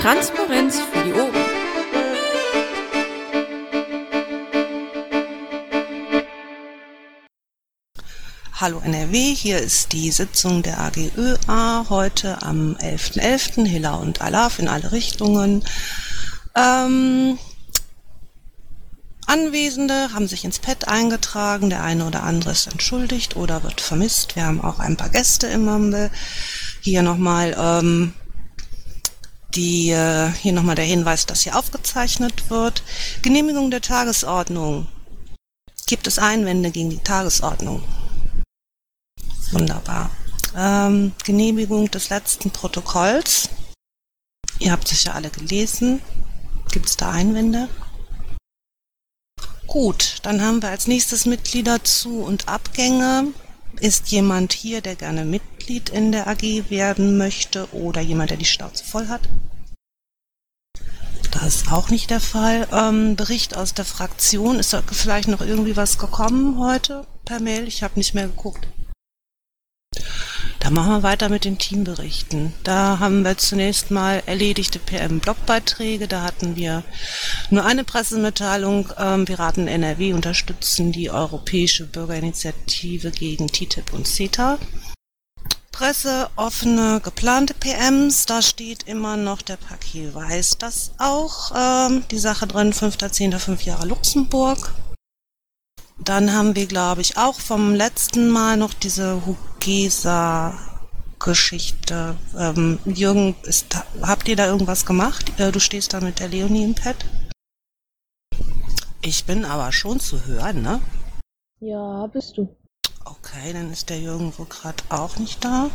Transparenz für die Ohren. Hallo NRW, hier ist die Sitzung der AGÖA heute am 11.11. .11. Hilla und Alaf in alle Richtungen. Ähm, Anwesende haben sich ins Pad eingetragen, der eine oder andere ist entschuldigt oder wird vermisst. Wir haben auch ein paar Gäste im Mumble. Hier nochmal ähm, die äh, hier nochmal der Hinweis, dass hier aufgezeichnet wird. Genehmigung der Tagesordnung. Gibt es Einwände gegen die Tagesordnung? Wunderbar. Ähm, Genehmigung des letzten Protokolls. Ihr habt sicher alle gelesen. Gibt es da Einwände? Gut, dann haben wir als nächstes Mitglieder zu und Abgänge. Ist jemand hier, der gerne Mitglied in der AG werden möchte oder jemand, der die Schnauze voll hat? Das ist auch nicht der Fall. Ähm, Bericht aus der Fraktion. Ist da vielleicht noch irgendwie was gekommen heute per Mail? Ich habe nicht mehr geguckt. Dann machen wir weiter mit den Teamberichten. Da haben wir zunächst mal erledigte PM-Blogbeiträge. Da hatten wir nur eine Pressemitteilung. Ähm, Piraten NRW unterstützen die Europäische Bürgerinitiative gegen TTIP und CETA. Presse, offene, geplante PMs, da steht immer noch, der Paket weiß das auch, ähm, die Sache drin, 5.10. 5 Jahre Luxemburg. Dann haben wir, glaube ich, auch vom letzten Mal noch diese Hugesa-Geschichte. Ähm, Jürgen, ist, habt ihr da irgendwas gemacht? Äh, du stehst da mit der Leonie im Pad. Ich bin aber schon zu hören, ne? Ja, bist du. Okay, dann ist der Jürgen wohl gerade auch nicht da.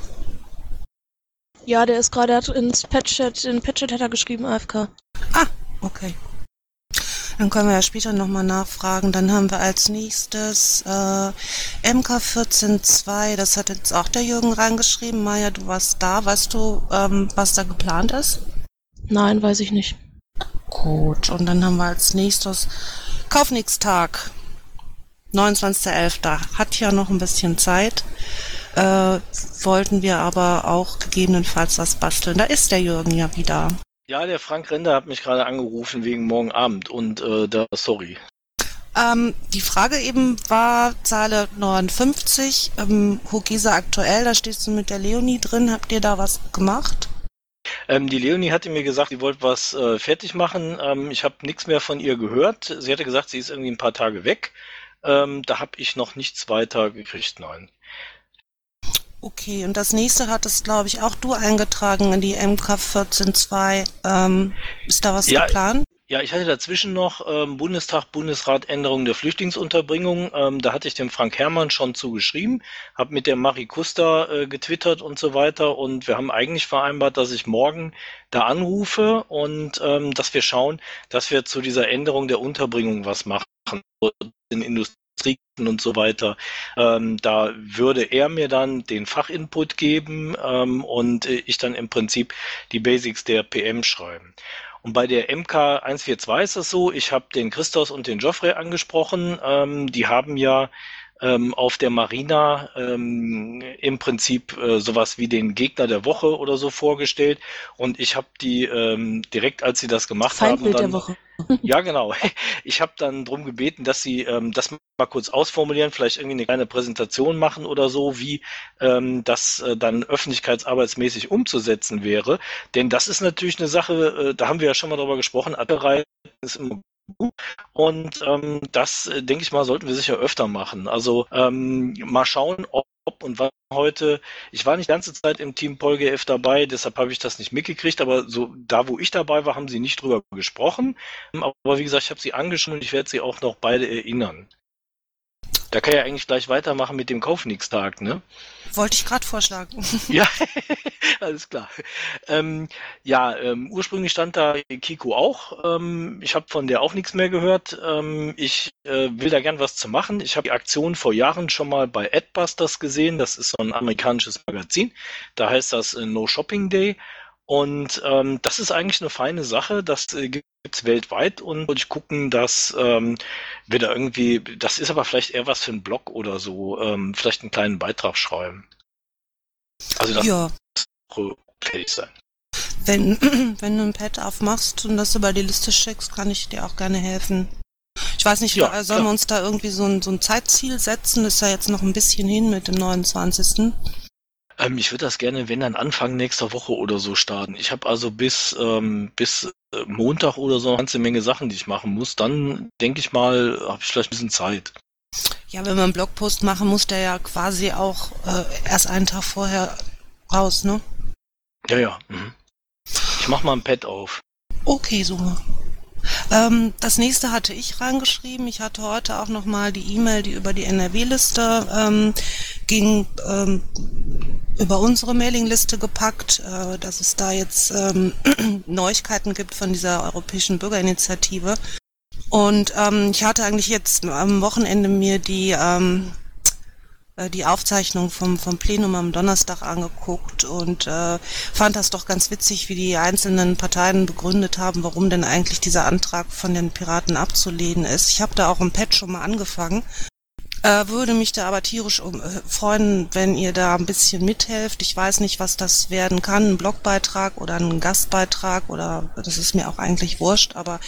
Ja, der ist gerade ins Patchat, in Patchat hat er geschrieben, AFK. Ah, okay. Dann können wir ja später nochmal nachfragen. Dann haben wir als nächstes äh, MK142, das hat jetzt auch der Jürgen reingeschrieben. Maja, du warst da. Weißt du, ähm, was da geplant ist? Nein, weiß ich nicht. Gut, und dann haben wir als nächstes Kaufnix-Tag. 29.11. Hat ja noch ein bisschen Zeit. Äh, wollten wir aber auch gegebenenfalls was basteln. Da ist der Jürgen ja wieder. Ja, der Frank Render hat mich gerade angerufen wegen morgen Abend und äh, da, sorry. Ähm, die Frage eben war Zahle 59, ähm, Hogesa aktuell, da stehst du mit der Leonie drin. Habt ihr da was gemacht? Ähm, die Leonie hatte mir gesagt, sie wollte was äh, fertig machen. Ähm, ich habe nichts mehr von ihr gehört. Sie hatte gesagt, sie ist irgendwie ein paar Tage weg. Ähm, da habe ich noch nichts weiter gekriegt, nein. Okay, und das nächste hattest, glaube ich, auch du eingetragen in die MK 14.2. Ähm, ist da was Ja, geplant? Ja, ich hatte dazwischen noch ähm, Bundestag, Bundesrat Änderung der Flüchtlingsunterbringung. Ähm, da hatte ich dem Frank Herrmann schon zugeschrieben, habe mit der Marie Kuster äh, getwittert und so weiter. Und wir haben eigentlich vereinbart, dass ich morgen da anrufe und ähm, dass wir schauen, dass wir zu dieser Änderung der Unterbringung was machen. In Industrie und so weiter. Ähm, da würde er mir dann den Fachinput geben ähm, und äh, ich dann im Prinzip die Basics der PM schreiben. Und bei der MK142 ist es so, ich habe den Christos und den Geoffrey angesprochen. Ähm, die haben ja ähm, auf der Marina ähm, im Prinzip äh, sowas wie den Gegner der Woche oder so vorgestellt. Und ich habe die ähm, direkt, als sie das gemacht Feindbild haben, dann, der Woche. ja, genau. Ich habe dann drum gebeten, dass sie ähm, das mal kurz ausformulieren, vielleicht irgendwie eine kleine Präsentation machen oder so, wie ähm, das äh, dann öffentlichkeitsarbeitsmäßig umzusetzen wäre. Denn das ist natürlich eine Sache, äh, da haben wir ja schon mal drüber gesprochen, Abbereiten ist gut. Und ähm, das, äh, denke ich mal, sollten wir sicher öfter machen. Also ähm, mal schauen, ob und wann heute. Ich war nicht die ganze Zeit im Team PolGF dabei, deshalb habe ich das nicht mitgekriegt, aber so da, wo ich dabei war, haben sie nicht drüber gesprochen. Aber wie gesagt, ich habe sie angeschrieben und ich werde sie auch noch beide erinnern. Da kann ja eigentlich gleich weitermachen mit dem Kaufnix-Tag, ne? Wollte ich gerade vorschlagen. Ja, alles klar. Ähm, ja, ähm, ursprünglich stand da Kiko auch. Ähm, ich habe von der auch nichts mehr gehört. Ähm, ich äh, will da gern was zu machen. Ich habe die Aktion vor Jahren schon mal bei Adbusters gesehen. Das ist so ein amerikanisches Magazin. Da heißt das äh, No Shopping Day. Und ähm, das ist eigentlich eine feine Sache. Das äh, gibt's weltweit und wollte ich gucken, dass ähm, wir da irgendwie, das ist aber vielleicht eher was für einen Blog oder so, ähm, vielleicht einen kleinen Beitrag schreiben. Also das Ja, fertig sein. Wenn, wenn du ein Pad aufmachst und das über die Liste schickst, kann ich dir auch gerne helfen. Ich weiß nicht, Ja, sollen wir klar. uns da irgendwie so ein, so ein Zeitziel setzen? Das ist ja jetzt noch ein bisschen hin mit dem 29. Ähm, ich würde das gerne, wenn dann Anfang nächster Woche oder so starten. Ich habe also bis, ähm, bis äh, Montag oder so eine ganze Menge Sachen, die ich machen muss. Dann denke ich mal, habe ich vielleicht ein bisschen Zeit. Ja, wenn wir einen Blogpost machen, muss der ja quasi auch äh, erst einen Tag vorher raus, ne? Ja, ja. Mhm. Ich mach mal ein Pad auf. Okay, super. Ähm, das nächste hatte ich reingeschrieben. Ich hatte heute auch nochmal die E-Mail, die über die NRW-Liste ähm, ging, ähm, über unsere Mailingliste gepackt, äh, dass es da jetzt ähm, Neuigkeiten gibt von dieser Europäischen Bürgerinitiative. Und ähm, ich hatte eigentlich jetzt am Wochenende mir die ähm, äh, die Aufzeichnung vom, vom Plenum am Donnerstag angeguckt und äh, fand das doch ganz witzig, wie die einzelnen Parteien begründet haben, warum denn eigentlich dieser Antrag von den Piraten abzulehnen ist. Ich habe da auch im Pad schon mal angefangen. Äh, würde mich da aber tierisch um, äh, freuen, wenn ihr da ein bisschen mithelft. Ich weiß nicht, was das werden kann, ein Blogbeitrag oder ein Gastbeitrag oder das ist mir auch eigentlich wurscht, aber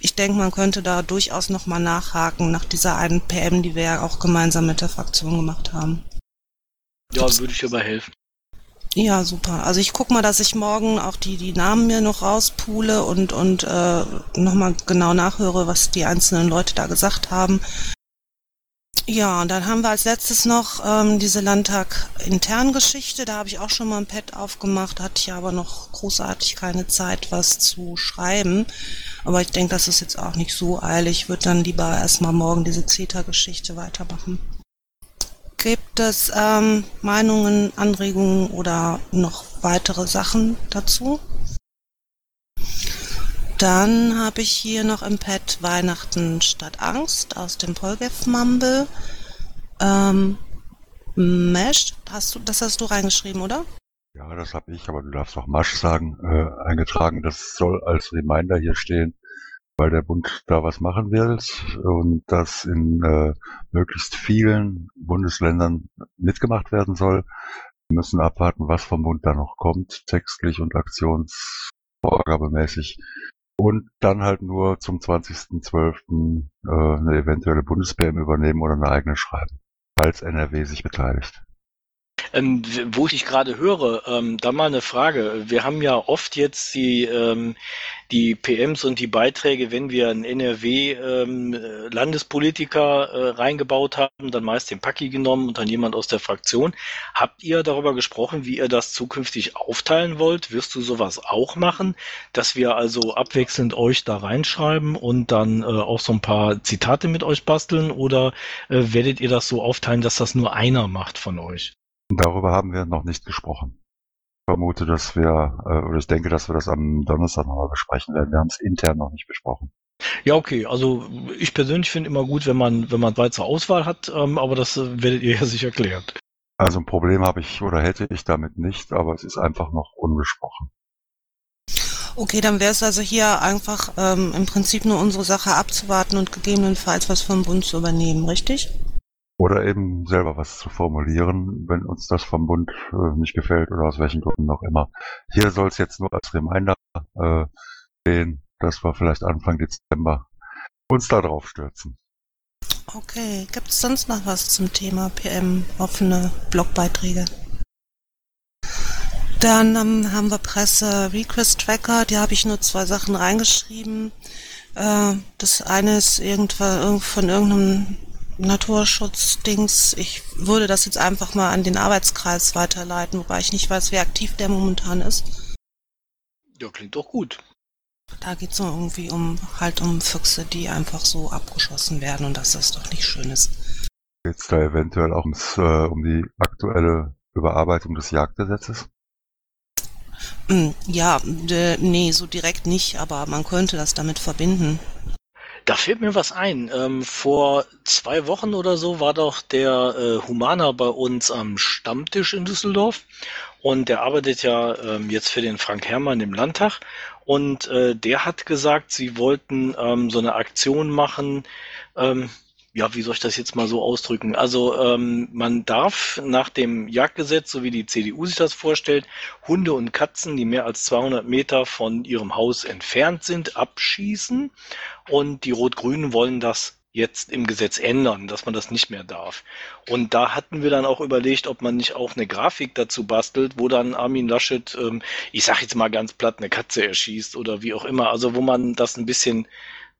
ich denke, man könnte da durchaus nochmal nachhaken nach dieser einen PM, die wir ja auch gemeinsam mit der Fraktion gemacht haben. Ja, würde ich dabei helfen. Ja, super. Also ich guck mal, dass ich morgen auch die, die Namen mir noch rauspule und, und äh, nochmal genau nachhöre, was die einzelnen Leute da gesagt haben. Ja, und dann haben wir als letztes noch ähm, diese Landtag-Interngeschichte. Da habe ich auch schon mal ein Pad aufgemacht, hatte ich aber noch großartig keine Zeit, was zu schreiben. Aber ich denke, das ist jetzt auch nicht so eilig. Ich würde dann lieber erstmal morgen diese CETA-Geschichte weitermachen. Gibt es ähm, Meinungen, Anregungen oder noch weitere Sachen dazu? Dann habe ich hier noch im Pad Weihnachten statt Angst aus dem Polgef Mumble. Ähm, Mesh, hast du, das hast du reingeschrieben, oder? Ja, das habe ich, aber du darfst auch Masch sagen, äh, eingetragen. Das soll als Reminder hier stehen, weil der Bund da was machen will und das in äh, möglichst vielen Bundesländern mitgemacht werden soll. Wir müssen abwarten, was vom Bund da noch kommt, textlich und aktionsvorgabemäßig. Und dann halt nur zum 20.12. Äh, eine eventuelle Bundes-PM übernehmen oder eine eigene schreiben, falls NRW sich beteiligt. Ähm, wo ich dich gerade höre, ähm, da mal eine Frage. Wir haben ja oft jetzt die, ähm, die PMs und die Beiträge, wenn wir einen NRW-Landespolitiker äh, reingebaut haben, dann meist den Paki genommen und dann jemand aus der Fraktion. Habt ihr darüber gesprochen, wie ihr das zukünftig aufteilen wollt? Wirst du sowas auch machen, dass wir also abwechselnd euch da reinschreiben und dann äh, auch so ein paar Zitate mit euch basteln? Oder äh, werdet ihr das so aufteilen, dass das nur einer macht von euch? Darüber haben wir noch nicht gesprochen. Ich vermute, dass wir, äh, oder ich denke, dass wir das am Donnerstag nochmal besprechen werden. Wir haben es intern noch nicht besprochen. Ja, okay. Also ich persönlich finde immer gut, wenn man, wenn man zwei zur Auswahl hat, ähm, aber das äh, werdet ihr ja sicher klären. Also ein Problem habe ich oder hätte ich damit nicht, aber es ist einfach noch ungesprochen. Okay, dann wäre es also hier einfach ähm, im Prinzip nur unsere Sache abzuwarten und gegebenenfalls was vom Bund zu übernehmen, richtig? Oder eben selber was zu formulieren, wenn uns das vom Bund äh, nicht gefällt oder aus welchen Gründen auch immer. Hier soll es jetzt nur als Reminder äh, dass wir vielleicht Anfang Dezember uns da drauf stürzen. Okay, gibt es sonst noch was zum Thema PM, offene Blogbeiträge? Dann ähm, haben wir Presse Request Tracker, die habe ich nur zwei Sachen reingeschrieben. Äh, das eine ist irgendwann von irgendeinem Naturschutzdings. Ich würde das jetzt einfach mal an den Arbeitskreis weiterleiten, wobei ich nicht weiß, wie aktiv der momentan ist. Ja, klingt doch gut. Da geht es irgendwie um halt um Füchse, die einfach so abgeschossen werden und dass das doch nicht schön ist. Geht's da eventuell auch ums, äh, um die aktuelle Überarbeitung des Jagdgesetzes? Hm, Ja, nee, so direkt nicht, aber man könnte das damit verbinden. Da fällt mir was ein. Ähm, vor zwei Wochen oder so war doch der äh, Humaner bei uns am Stammtisch in Düsseldorf und der arbeitet ja ähm, jetzt für den Frank Herrmann im Landtag und äh, der hat gesagt, sie wollten ähm, so eine Aktion machen, ähm, ja, wie soll ich das jetzt mal so ausdrücken? Also ähm, man darf nach dem Jagdgesetz, so wie die CDU sich das vorstellt, Hunde und Katzen, die mehr als 200 Meter von ihrem Haus entfernt sind, abschießen. Und die Rot-Grünen wollen das jetzt im Gesetz ändern, dass man das nicht mehr darf. Und da hatten wir dann auch überlegt, ob man nicht auch eine Grafik dazu bastelt, wo dann Armin Laschet, ähm, ich sag jetzt mal ganz platt, eine Katze erschießt oder wie auch immer. Also wo man das ein bisschen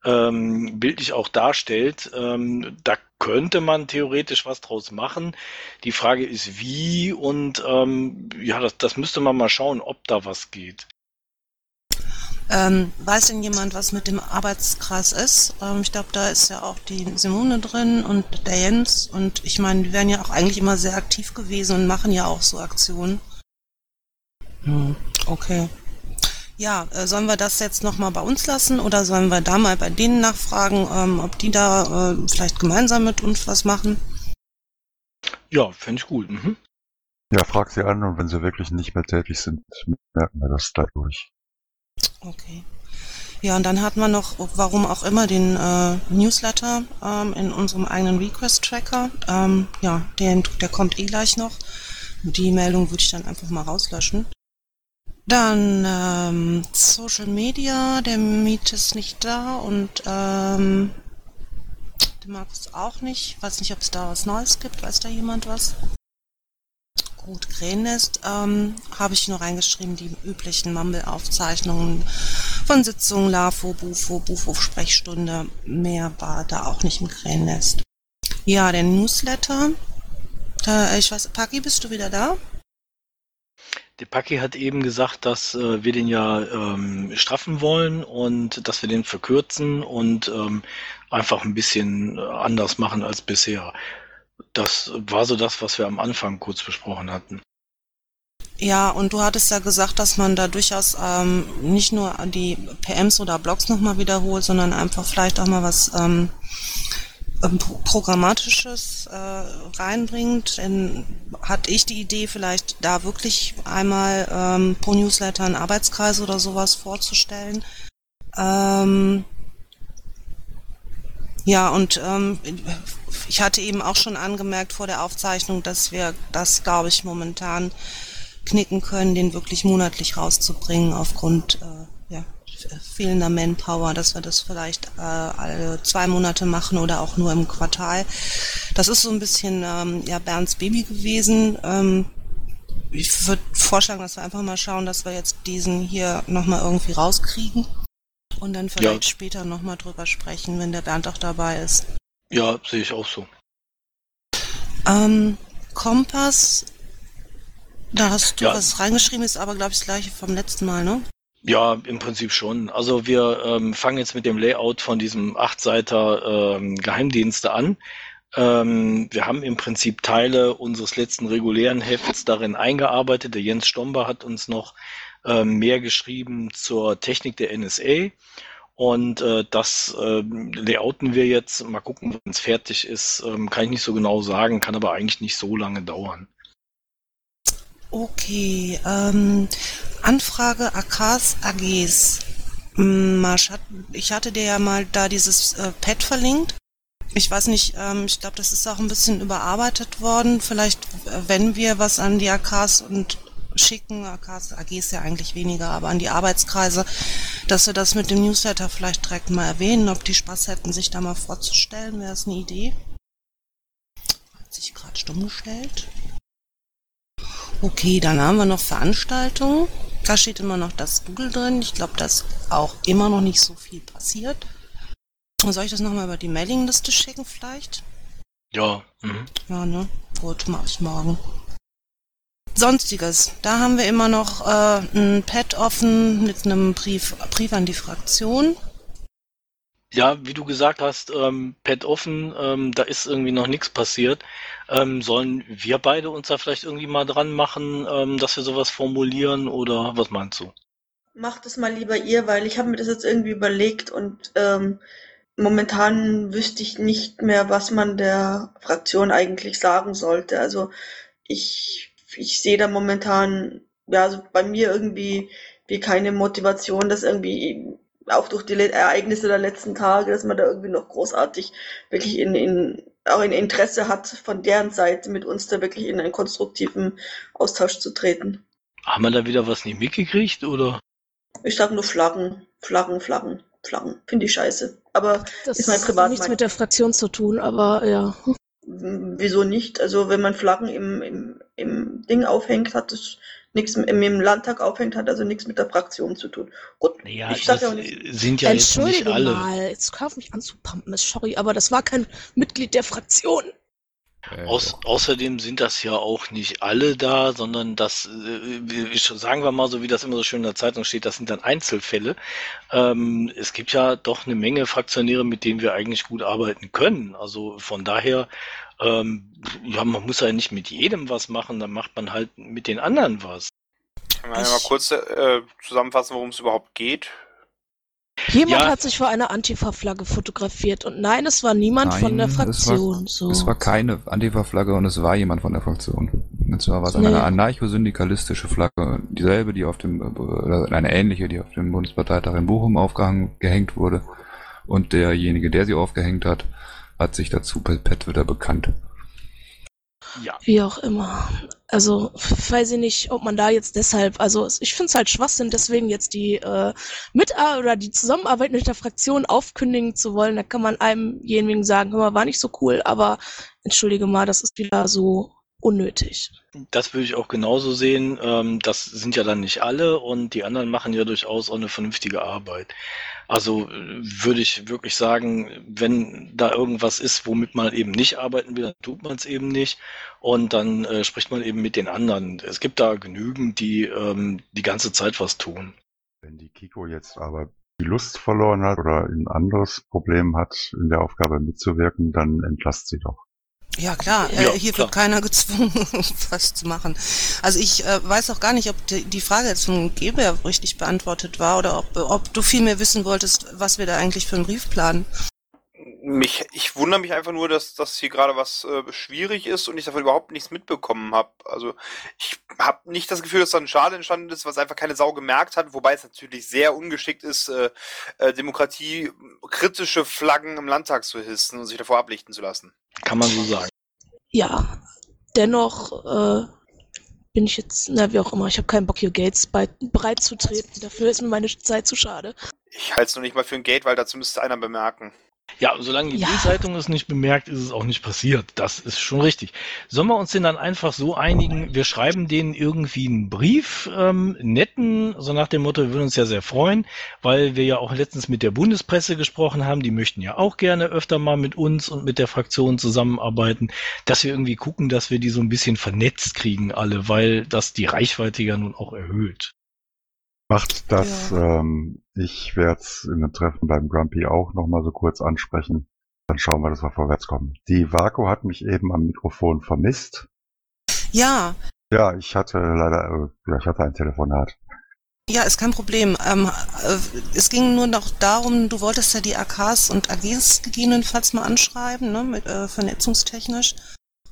ähm, bildlich auch darstellt. Ähm, da könnte man theoretisch was draus machen. Die Frage ist wie und ähm, ja, das, das müsste man mal schauen, ob da was geht. Ähm, weiß denn jemand, was mit dem Arbeitskreis ist? Ähm, ich glaube, da ist ja auch die Simone drin und der Jens. Und ich meine, die wären ja auch eigentlich immer sehr aktiv gewesen und machen ja auch so Aktionen. Hm, okay. Ja, äh, sollen wir das jetzt nochmal bei uns lassen oder sollen wir da mal bei denen nachfragen, ähm, ob die da äh, vielleicht gemeinsam mit uns was machen? Ja, fände ich gut. Mhm. Ja, frag sie an und wenn sie wirklich nicht mehr tätig sind, merken wir das dadurch. Okay. Ja, und dann hatten wir noch, warum auch immer, den äh, Newsletter ähm, in unserem eigenen Request-Tracker. Ähm, ja, den, der kommt eh gleich noch. Die Meldung würde ich dann einfach mal rauslöschen. Dann ähm, Social Media, der Miet ist nicht da und ähm, der Markus auch nicht. Weiß nicht, ob es da was Neues gibt. Weiß da jemand was? Gut, Krähennest ähm, habe ich nur reingeschrieben, die üblichen Mumble-Aufzeichnungen von Sitzungen, LAFO, BUFO, BUFO-Sprechstunde. Mehr war da auch nicht im Krähennest. Ja, der Newsletter. Äh, ich weiß, Paki, bist du wieder da? Der Paki hat eben gesagt, dass äh, wir den ja ähm, straffen wollen und dass wir den verkürzen und ähm, einfach ein bisschen äh, anders machen als bisher. Das war so das, was wir am Anfang kurz besprochen hatten. Ja, und du hattest ja gesagt, dass man da durchaus ähm, nicht nur die PMs oder Blogs nochmal wiederholt, sondern einfach vielleicht auch mal was ähm, Programmatisches äh, reinbringt, dann hatte ich die Idee, vielleicht da wirklich einmal ähm, pro Newsletter einen Arbeitskreis oder sowas vorzustellen. Ähm, ja, und ähm, ich hatte eben auch schon angemerkt vor der Aufzeichnung, dass wir das, glaube ich, momentan knicken können, den wirklich monatlich rauszubringen aufgrund äh, fehlender Manpower, dass wir das vielleicht äh, alle zwei Monate machen oder auch nur im Quartal. Das ist so ein bisschen ähm, ja Bernds Baby gewesen. Ähm, ich würde vorschlagen, dass wir einfach mal schauen, dass wir jetzt diesen hier nochmal irgendwie rauskriegen und dann vielleicht ja. später nochmal drüber sprechen, wenn der Bernd auch dabei ist. Ja, sehe ich auch so. Ähm, Kompass, da hast du ja. was reingeschrieben, ist aber glaube ich das gleiche vom letzten Mal, ne? Ja, im Prinzip schon. Also wir ähm, fangen jetzt mit dem Layout von diesem Achtseiter ähm, Geheimdienste an. Ähm, wir haben im Prinzip Teile unseres letzten regulären Hefts darin eingearbeitet. Der Jens Stomber hat uns noch ähm, mehr geschrieben zur Technik der NSA. Und äh, das äh, layouten wir jetzt. Mal gucken, wenn es fertig ist. Ähm, kann ich nicht so genau sagen, kann aber eigentlich nicht so lange dauern. Okay, ähm, Anfrage AKs AGs. Ich hatte dir ja mal da dieses äh, Pad verlinkt. Ich weiß nicht, ähm, ich glaube, das ist auch ein bisschen überarbeitet worden. Vielleicht, wenn wir was an die AKs und schicken, AKs, AGs ja eigentlich weniger, aber an die Arbeitskreise, dass wir das mit dem Newsletter vielleicht direkt mal erwähnen, ob die Spaß hätten, sich da mal vorzustellen. Wäre das eine Idee? Hat sich gerade stumm gestellt. Okay, dann haben wir noch Veranstaltungen. Da steht immer noch das Google drin. Ich glaube, da ist auch immer noch nicht so viel passiert. Soll ich das nochmal über die Mailingliste schicken vielleicht? Ja. Mhm. Ja, ne? Gut, mache ich morgen. Sonstiges. Da haben wir immer noch äh, ein Pad offen mit einem Brief, Brief an die Fraktion. Ja, wie du gesagt hast, ähm, Pad offen, ähm, da ist irgendwie noch nichts passiert. Ähm, sollen wir beide uns da vielleicht irgendwie mal dran machen, ähm, dass wir sowas formulieren oder was meinst du? Macht es mal lieber ihr, weil ich habe mir das jetzt irgendwie überlegt und ähm, momentan wüsste ich nicht mehr, was man der Fraktion eigentlich sagen sollte. Also ich, ich sehe da momentan, ja, also bei mir irgendwie wie keine Motivation, das irgendwie auch durch die Ereignisse der letzten Tage, dass man da irgendwie noch großartig wirklich in, in auch ein Interesse hat, von deren Seite mit uns da wirklich in einen konstruktiven Austausch zu treten. Haben wir da wieder was nicht mitgekriegt, oder? Ich sag nur Flaggen, Flaggen, Flaggen, Flaggen. Finde ich scheiße. Aber Das ist mein hat Privatmeinung. nichts mit der Fraktion zu tun, aber ja. Wieso nicht? Also wenn man Flaggen im, im, im Ding aufhängt, hat es nichts im, im Landtag aufhängt, hat also nichts mit der Fraktion zu tun. Gut, Naja, ich sag das ja auch nicht. sind ja jetzt nicht Entschuldige alle. mal, jetzt hör auf mich anzupumpen, sorry, aber das war kein Mitglied der Fraktion. Aus, außerdem sind das ja auch nicht alle da, sondern das, äh, sagen wir mal so, wie das immer so schön in der Zeitung steht, das sind dann Einzelfälle. Ähm, es gibt ja doch eine Menge Fraktionäre, mit denen wir eigentlich gut arbeiten können. Also von daher, ähm, ja, man muss ja nicht mit jedem was machen, dann macht man halt mit den anderen was. Kann man ja Ich- mal kurz äh, zusammenfassen, worum es überhaupt geht? Jemand Ja. hat sich vor einer Antifa-Flagge fotografiert und nein, es war niemand von der Nein, es Fraktion. war, so. es war keine Antifa-Flagge und es war jemand von der Fraktion. Und zwar war es Nee. eine anarcho-syndikalistische Flagge, dieselbe, die auf dem, oder eine ähnliche, die auf dem Bundesparteitag in Bochum aufgehangen, gehängt wurde. Und derjenige, der sie aufgehängt hat, hat sich dazu per per Twitter bekannt. Ja. Wie auch immer. Also, weiß ich nicht, ob man da jetzt deshalb, also ich finde es halt Schwachsinn, deswegen jetzt die äh, mit oder die Zusammenarbeit mit der Fraktion aufkündigen zu wollen. Da kann man einemjenigen sagen, hör mal, war nicht so cool, aber entschuldige mal, das ist wieder so unnötig. Das würde ich auch genauso sehen. Ähm, das sind ja dann nicht alle und die anderen machen ja durchaus auch eine vernünftige Arbeit. Also äh, würde ich wirklich sagen, wenn da irgendwas ist, womit man eben nicht arbeiten will, dann tut man es eben nicht und dann äh, spricht man eben mit den anderen. Es gibt da genügend, die ähm, die ganze Zeit was tun. Wenn die Kiko jetzt aber die Lust verloren hat oder ein anderes Problem hat, in der Aufgabe mitzuwirken, dann entlasst sie doch. Ja klar, Ja, äh, hier klar. wird keiner gezwungen, was zu machen. Also ich äh, weiß auch gar nicht, ob die, die Frage jetzt von Geber richtig beantwortet war oder ob, ob du viel mehr wissen wolltest, was wir da eigentlich für einen Brief planen. Mich, ich wundere mich einfach nur, dass das hier gerade was äh, schwierig ist und ich davon überhaupt nichts mitbekommen habe. Also ich habe nicht das Gefühl, dass da ein Schaden entstanden ist, was einfach keine Sau gemerkt hat, wobei es natürlich sehr ungeschickt ist, äh, äh, Demokratie kritische Flaggen im Landtag zu hissen und sich davor ablichten zu lassen. Kann man so sagen. Ja, dennoch äh, bin ich jetzt, na wie auch immer, ich habe keinen Bock hier Gates bei, bereit zu treten. Dafür ist mir meine Zeit zu schade. Ich halte es noch nicht mal für ein Gate, weil dazu müsste einer bemerken. Ja, solange die Ja. Bildzeitung es nicht bemerkt, ist es auch nicht passiert. Das ist schon richtig. Sollen wir uns denn dann einfach so einigen, wir schreiben denen irgendwie einen Brief, ähm, netten, so nach dem Motto, wir würden uns ja sehr freuen, weil wir ja auch letztens mit der Bundespresse gesprochen haben, die möchten ja auch gerne öfter mal mit uns und mit der Fraktion zusammenarbeiten, dass wir irgendwie gucken, dass wir die so ein bisschen vernetzt kriegen alle, weil das die Reichweite ja nun auch erhöht. Macht das, ähm, ich werde es in einem Treffen beim Grumpy auch nochmal so kurz ansprechen. Dann schauen wir, dass wir vorwärts kommen. Die Vaku hat mich eben am Mikrofon vermisst. Ja, Ja, ich hatte leider, äh, ja, ich hatte ein Telefonat. ja, ist kein Problem. Ähm, äh, es ging nur noch darum, du wolltest ja die AKs und AGs gegebenenfalls mal anschreiben, ne, mit, äh, vernetzungstechnisch.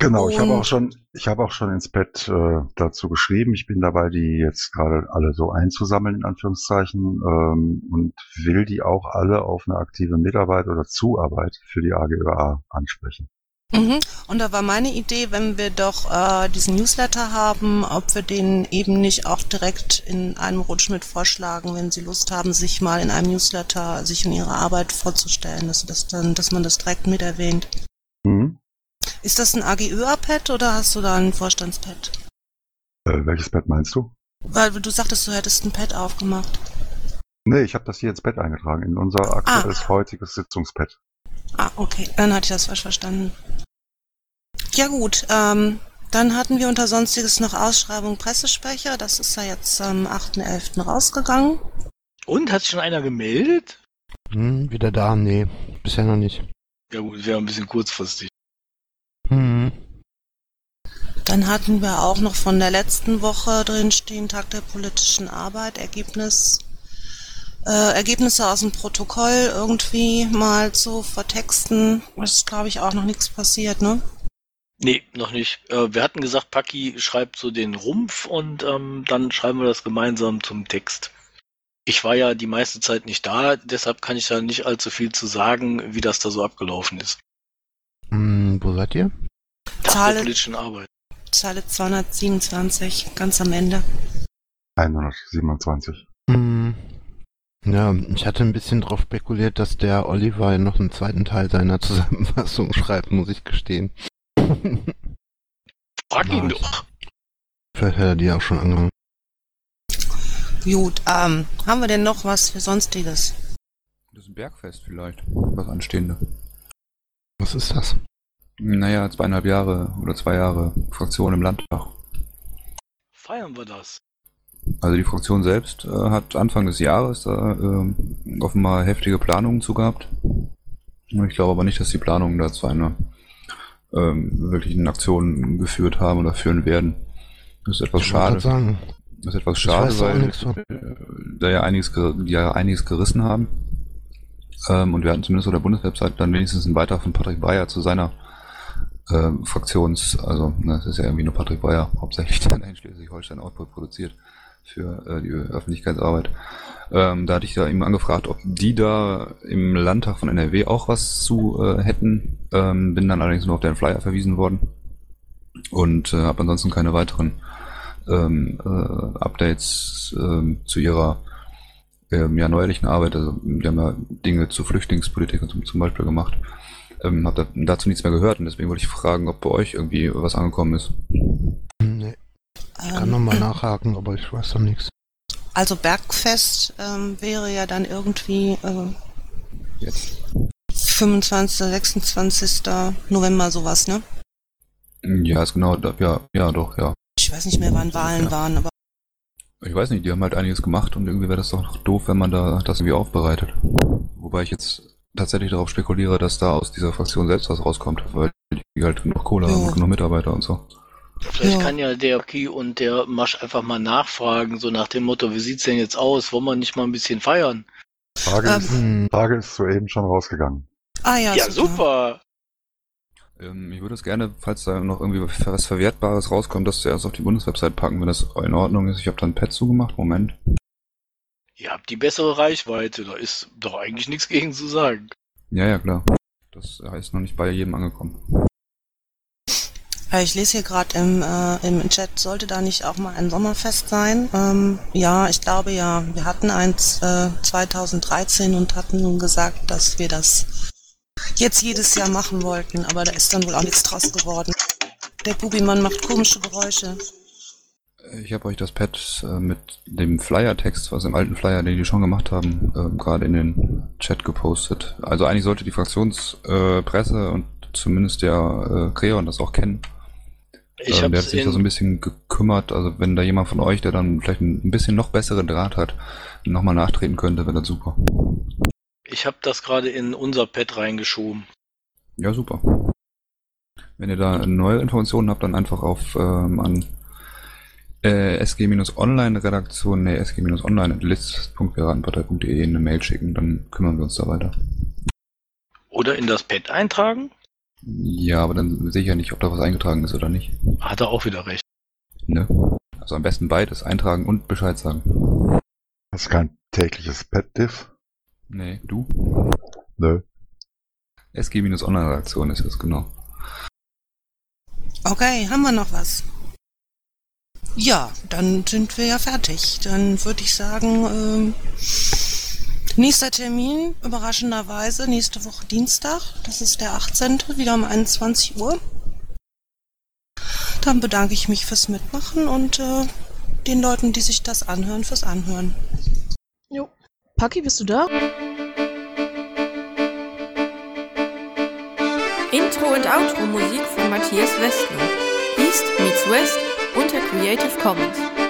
Genau, ich habe auch schon, ich habe auch schon ins Bett äh, dazu geschrieben. Ich bin dabei, die jetzt gerade alle so einzusammeln in Anführungszeichen ähm, und will die auch alle auf eine aktive Mitarbeit oder Zuarbeit für die AGÖA ansprechen. Mhm. Und da war meine Idee, wenn wir doch äh, diesen Newsletter haben, ob wir den eben nicht auch direkt in einem Rutsch mit vorschlagen, wenn sie Lust haben, sich mal in einem Newsletter sich und ihre Arbeit vorzustellen, dass, das dann, dass man das direkt mit erwähnt. Mhm. Ist das ein AGÖA-Pad oder hast du da ein Vorstandspad? Äh, welches Bett meinst du? Weil du sagtest, du hättest ein Pad aufgemacht. Nee, ich habe das hier ins Bett eingetragen, in unser aktuelles heutiges Sitzungspad. Ah, okay, dann hatte ich das falsch verstanden. Ja gut, ähm, dann hatten wir unter Sonstiges noch Ausschreibung Pressesprecher. Das ist ja jetzt am 8.11. rausgegangen. Und, hat sich schon einer gemeldet? Hm, wieder da? Nee, bisher noch nicht. Ja gut, wäre ein bisschen kurzfristig. Hm. Dann hatten wir auch noch von der letzten Woche drin stehen, Tag der politischen Arbeit, Ergebnis, äh, Ergebnisse aus dem Protokoll irgendwie mal zu vertexten. ist, glaube ich, auch noch nichts passiert, ne? Nee, noch nicht. Äh, wir hatten gesagt, Paki schreibt so den Rumpf und ähm, dann schreiben wir das gemeinsam zum Text. Ich war ja die meiste Zeit nicht da, deshalb kann ich da nicht allzu viel zu sagen, wie das da so abgelaufen ist. Hm, wo seid ihr? Tag der politischen Arbeit. Zahle 227, ganz am Ende. 127. Hm. Ja, ich hatte ein bisschen drauf spekuliert, dass der Oliver noch einen zweiten Teil seiner Zusammenfassung schreibt, muss ich gestehen. Frag ihn doch. Vielleicht hat er die auch schon angefangen. Gut, ähm, haben wir denn noch was für Sonstiges? Das ist ein Bergfest vielleicht, was anstehende. Was ist das? Naja, zweieinhalb Jahre oder zwei Jahre Fraktion im Landtag. Feiern wir das. Also die Fraktion selbst äh, hat Anfang des Jahres da äh, offenbar heftige Planungen zu gehabt. Ich glaube aber nicht, dass die Planungen da zu einer ähm, wirklichen Aktion geführt haben oder führen werden. Das ist etwas Ich schade. sagen, Das ist etwas schade, weil äh, da ja einiges, ja einiges gerissen haben. Ähm, und wir hatten zumindest auf der Bundeswebsite dann wenigstens einen Beitrag von Patrick Breyer zu seiner ähm, Fraktions, also ne, das ist ja irgendwie nur Patrick Breyer, hauptsächlich der in Schleswig-Holstein Output produziert für äh, die Öffentlichkeitsarbeit. Ähm, da hatte ich da eben angefragt, ob die da im Landtag von NRW auch was zu äh, hätten. Ähm, bin dann allerdings nur auf den Flyer verwiesen worden und äh, habe ansonsten keine weiteren ähm, äh, Updates ähm, zu ihrer ähm, ja, neuerlichen Arbeit. Also die haben ja Dinge zur Flüchtlingspolitik zum, zum Beispiel gemacht. Ähm, hab da, dazu nichts mehr gehört und deswegen wollte ich fragen, ob bei euch irgendwie was angekommen ist. Nee, ich kann Ähm, nochmal nachhaken, aber ich weiß doch nichts. Also Bergfest ähm, wäre ja dann irgendwie äh, Jetzt. 25., 26. November sowas, ne? Ja, ist genau, da, ja, ja, doch, ja. Ich weiß nicht mehr, wann Wahlen Ja. waren, aber Ich weiß nicht, die haben halt einiges gemacht und irgendwie wäre das doch doof, wenn man da das irgendwie aufbereitet. Wobei ich jetzt tatsächlich darauf spekuliere, dass da aus dieser Fraktion selbst was rauskommt, weil die halt genug Kohle haben Ja. und genug Mitarbeiter und so. Vielleicht Ja. kann ja der Ki und der Masch einfach mal nachfragen, so nach dem Motto, wie sieht's denn jetzt aus? Wollen wir nicht mal ein bisschen feiern? Frage, Ähm, ist, Hm, Frage ist soeben schon rausgegangen. ah ja, Ja, super. Ähm, ich würde es gerne, falls da noch irgendwie was Verwertbares rauskommt, das zuerst auf die Bundeswebsite packen, wenn das in Ordnung ist. Ich habe da ein Pad zugemacht, Moment. Ihr habt die bessere Reichweite, da ist doch eigentlich nichts gegen zu sagen. Ja, ja, klar. Das ist noch nicht bei jedem angekommen. Ja, ich lese hier gerade im, äh, im Chat, sollte da nicht auch mal ein Sommerfest sein? Ähm, ja, ich glaube ja. Wir hatten eins äh, 2013 und hatten gesagt, dass wir das jetzt jedes Jahr machen wollten, aber da ist dann wohl auch nichts draus geworden. Der Bubimann macht komische Geräusche. Ich habe euch das Pad äh, mit dem Flyer-Text, was im alten Flyer, den die schon gemacht haben, ähm, gerade in den Chat gepostet. Also eigentlich sollte die Fraktionspresse äh, und zumindest der äh, Creon das auch kennen. Ich ähm, der hat sich da so ein in, bisschen gekümmert. Also wenn da jemand von euch, der dann vielleicht ein bisschen noch besseren Draht hat, nochmal nachtreten könnte, wäre das super. ich hab das gerade in unser Pad reingeschoben. Ja, super. Wenn ihr da neue Informationen habt, dann einfach auf ähm, an äh, sg-online-redaktion, nee, sg-online.list.piratenpartei.de eine Mail schicken, dann kümmern wir uns da weiter. Oder in das Pad eintragen? Ja, aber dann sehe ich ja nicht, ob da was eingetragen ist oder nicht. Hat er auch wieder recht. Ne? Also am besten beides, eintragen und Bescheid sagen. Das ist kein tägliches Pet-Diff. Nee, du? Nö. SG-Online-Redaktion ist es, genau. Okay, haben wir noch was? Ja, dann sind wir ja fertig. Dann würde ich sagen, ähm, nächster Termin, überraschenderweise, nächste Woche Dienstag. Das ist der 18. wieder um 21 Uhr. Dann bedanke ich mich fürs Mitmachen und äh, den Leuten, die sich das anhören, fürs Anhören. Jo. Paki, bist du da? Intro und Outro Musik von Matthias Westner. East meets West unter Creative Commons.